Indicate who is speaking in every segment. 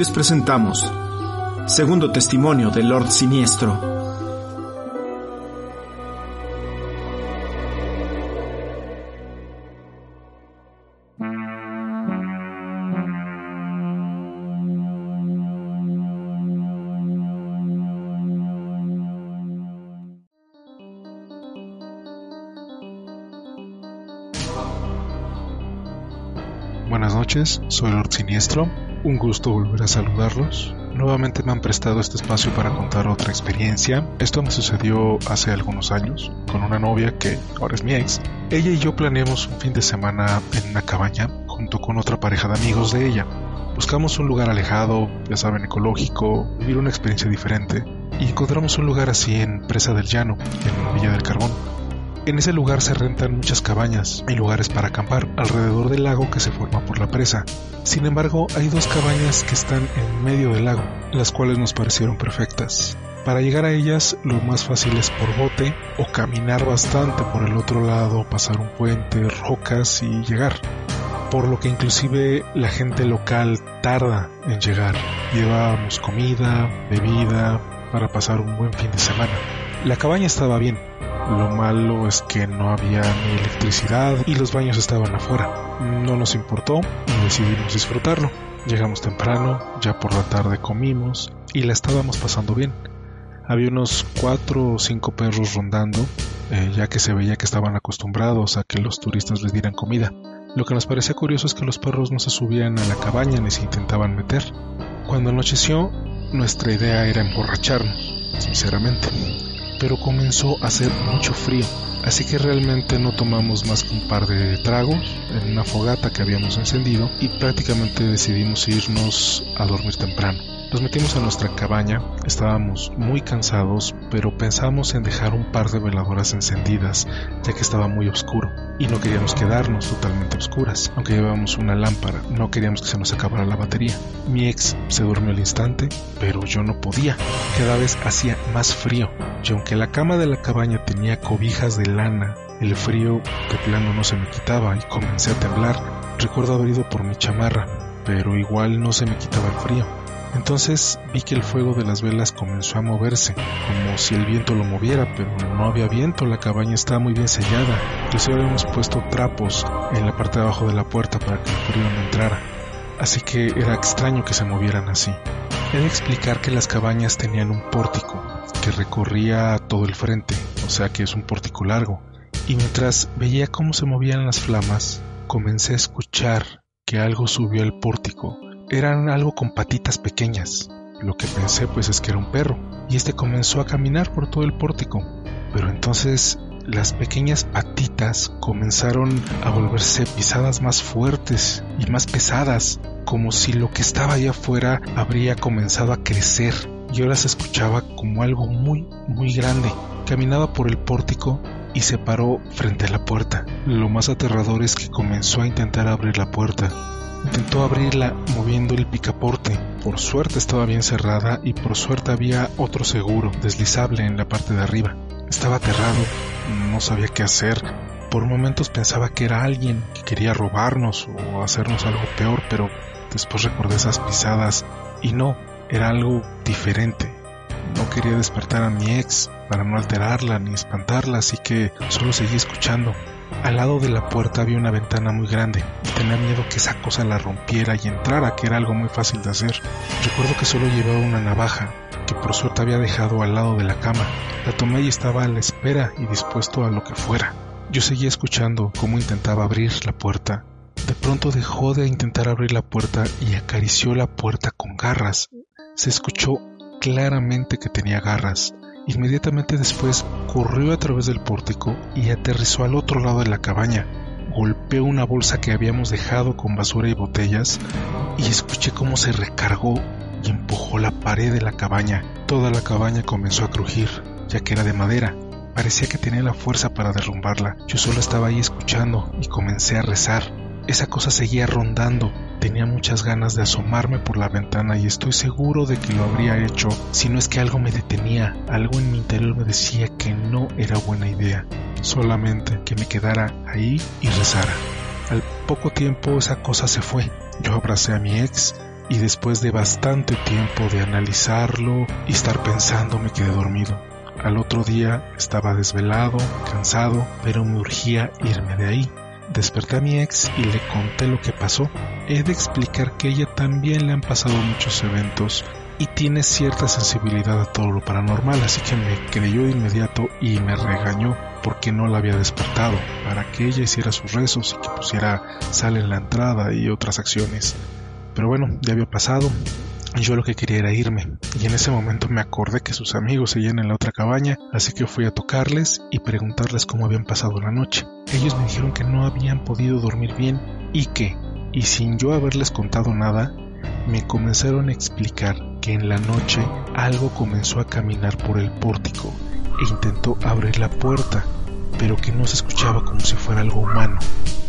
Speaker 1: Les presentamos Segundo Testimonio del Lord Siniestro.
Speaker 2: Buenas noches, soy Lord Siniestro. Un gusto volver a saludarlos. Nuevamente me han prestado este espacio para contar otra experiencia. Esto me sucedió hace algunos años con una novia que ahora es mi ex. Ella y yo planeamos un fin de semana en una cabaña junto con otra pareja de amigos de ella. Buscamos un lugar alejado, ya saben, ecológico, vivir una experiencia diferente y encontramos un lugar así en Presa del Llano, en Villa del Carbón. En ese lugar se rentan muchas cabañas y lugares para acampar alrededor del lago que se forma por la presa. Sin embargo, hay dos cabañas que están en medio del lago, las cuales nos parecieron perfectas. Para llegar a ellas, lo más fácil es por bote o caminar bastante por el otro lado, pasar un puente, rocas y llegar. Por lo que inclusive la gente local tarda en llegar. Llevábamos comida, bebida, para pasar un buen fin de semana. La cabaña estaba bien, lo malo es que no había ni electricidad y los baños estaban afuera. No nos importó y decidimos disfrutarlo. Llegamos temprano, ya por la tarde comimos y la estábamos pasando bien. Había unos cuatro o cinco perros rondando, eh, ya que se veía que estaban acostumbrados a que los turistas les dieran comida. Lo que nos parecía curioso es que los perros no se subían a la cabaña ni se intentaban meter. Cuando anocheció, nuestra idea era emborracharnos, sinceramente pero comenzó a hacer mucho frío, así que realmente no tomamos más que un par de tragos en una fogata que habíamos encendido y prácticamente decidimos irnos a dormir temprano. Nos metimos a nuestra cabaña, estábamos muy cansados, pero pensamos en dejar un par de veladoras encendidas, ya que estaba muy oscuro, y no queríamos quedarnos totalmente oscuras, aunque llevábamos una lámpara, no queríamos que se nos acabara la batería. Mi ex se durmió al instante, pero yo no podía, cada vez hacía más frío, y aunque la cama de la cabaña tenía cobijas de lana, el frío de plano no se me quitaba y comencé a temblar. Recuerdo haber ido por mi chamarra, pero igual no se me quitaba el frío. Entonces vi que el fuego de las velas comenzó a moverse, como si el viento lo moviera, pero no había viento, la cabaña estaba muy bien sellada, inclusive habíamos puesto trapos en la parte de abajo de la puerta para que el frío no entrara, así que era extraño que se movieran así. He de explicar que las cabañas tenían un pórtico que recorría todo el frente, o sea que es un pórtico largo, y mientras veía cómo se movían las flamas, comencé a escuchar que algo subió al pórtico eran algo con patitas pequeñas. Lo que pensé pues es que era un perro, y este comenzó a caminar por todo el pórtico. Pero entonces las pequeñas patitas comenzaron a volverse pisadas más fuertes y más pesadas, como si lo que estaba allá afuera habría comenzado a crecer. Y ahora se escuchaba como algo muy, muy grande. Caminaba por el pórtico y se paró frente a la puerta. Lo más aterrador es que comenzó a intentar abrir la puerta, Intentó abrirla moviendo el picaporte. Por suerte estaba bien cerrada y por suerte había otro seguro, deslizable en la parte de arriba. Estaba aterrado, no sabía qué hacer. Por momentos pensaba que era alguien que quería robarnos o hacernos algo peor, pero Después recordé esas pisadas y no, era algo diferente. No quería despertar a mi ex para no alterarla ni espantarla, así que solo seguí escuchando. Al lado de la puerta había una ventana muy grande y tenía miedo que esa cosa la rompiera y entrara, que era algo muy fácil de hacer. Recuerdo que solo llevaba una navaja, que por suerte había dejado al lado de la cama. La tomé y estaba a la espera y dispuesto a lo que fuera. Yo seguía escuchando cómo intentaba abrir la puerta. De pronto dejó de intentar abrir la puerta y acarició la puerta con garras. Se escuchó claramente que tenía garras. Inmediatamente después corrió a través del pórtico y aterrizó al otro lado de la cabaña. Golpeó una bolsa que habíamos dejado con basura y botellas y escuché cómo se recargó y empujó la pared de la cabaña. Toda la cabaña comenzó a crujir, ya que era de madera. Parecía que tenía la fuerza para derrumbarla. Yo solo estaba ahí escuchando y comencé a rezar. Esa cosa seguía rondando. Tenía muchas ganas de asomarme por la ventana y estoy seguro de que lo habría hecho si no es que algo me detenía, algo en mi interior me decía que no era buena idea, solamente que me quedara ahí y rezara. Al poco tiempo esa cosa se fue. Yo abracé a mi ex y después de bastante tiempo de analizarlo y estar pensando me quedé dormido. Al otro día estaba desvelado, cansado, pero me urgía irme de ahí. Desperté a mi ex y le conté lo que pasó. He de explicar que ella también le han pasado muchos eventos y tiene cierta sensibilidad a todo lo paranormal, así que me creyó de inmediato y me regañó porque no la había despertado, para que ella hiciera sus rezos y que pusiera sal en la entrada y otras acciones. Pero bueno, ya había pasado, yo lo que quería era irme, y en ese momento me acordé que sus amigos seguían en la otra cabaña, así que fui a tocarles y preguntarles cómo habían pasado la noche. Ellos me dijeron que no habían podido dormir bien y que, y sin yo haberles contado nada, me comenzaron a explicar que en la noche algo comenzó a caminar por el pórtico e intentó abrir la puerta, pero que no se escuchaba como si fuera algo humano.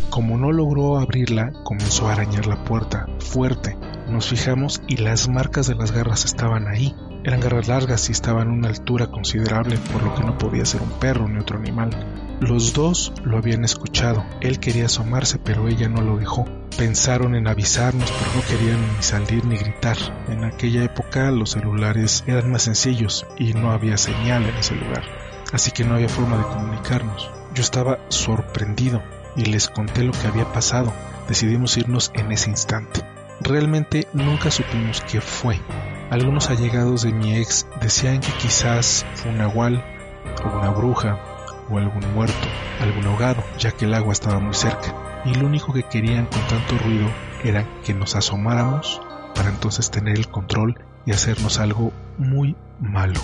Speaker 2: Como no logró abrirla, comenzó a arañar la puerta, fuerte, nos fijamos y las marcas de las garras estaban ahí. Eran garras largas y estaban a una altura considerable, por lo que no podía ser un perro ni otro animal. Los dos lo habían escuchado. Él quería asomarse, pero ella no lo dejó. Pensaron en avisarnos, pero no querían ni salir ni gritar. En aquella época los celulares eran más sencillos y no había señal en ese lugar. Así que no había forma de comunicarnos. Yo estaba sorprendido y les conté lo que había pasado. Decidimos irnos en ese instante. Realmente nunca supimos qué fue. Algunos allegados de mi ex decían que quizás fue un nahual, o una bruja, o algún muerto, algún ahogado, ya que el agua estaba muy cerca. Y lo único que querían con tanto ruido era que nos asomáramos para entonces tener el control y hacernos algo muy malo.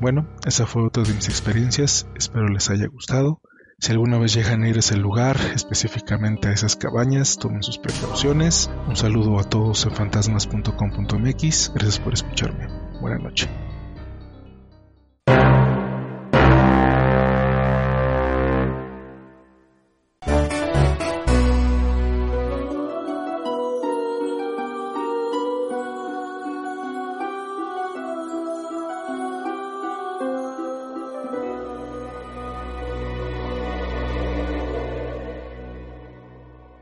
Speaker 2: Bueno, esa fue otra de mis experiencias, espero les haya gustado. Si alguna vez llegan a ir a ese lugar, específicamente a esas cabañas, tomen sus precauciones. Un saludo a todos en fantasmas.com.mx. Gracias por escucharme. Buenas noches.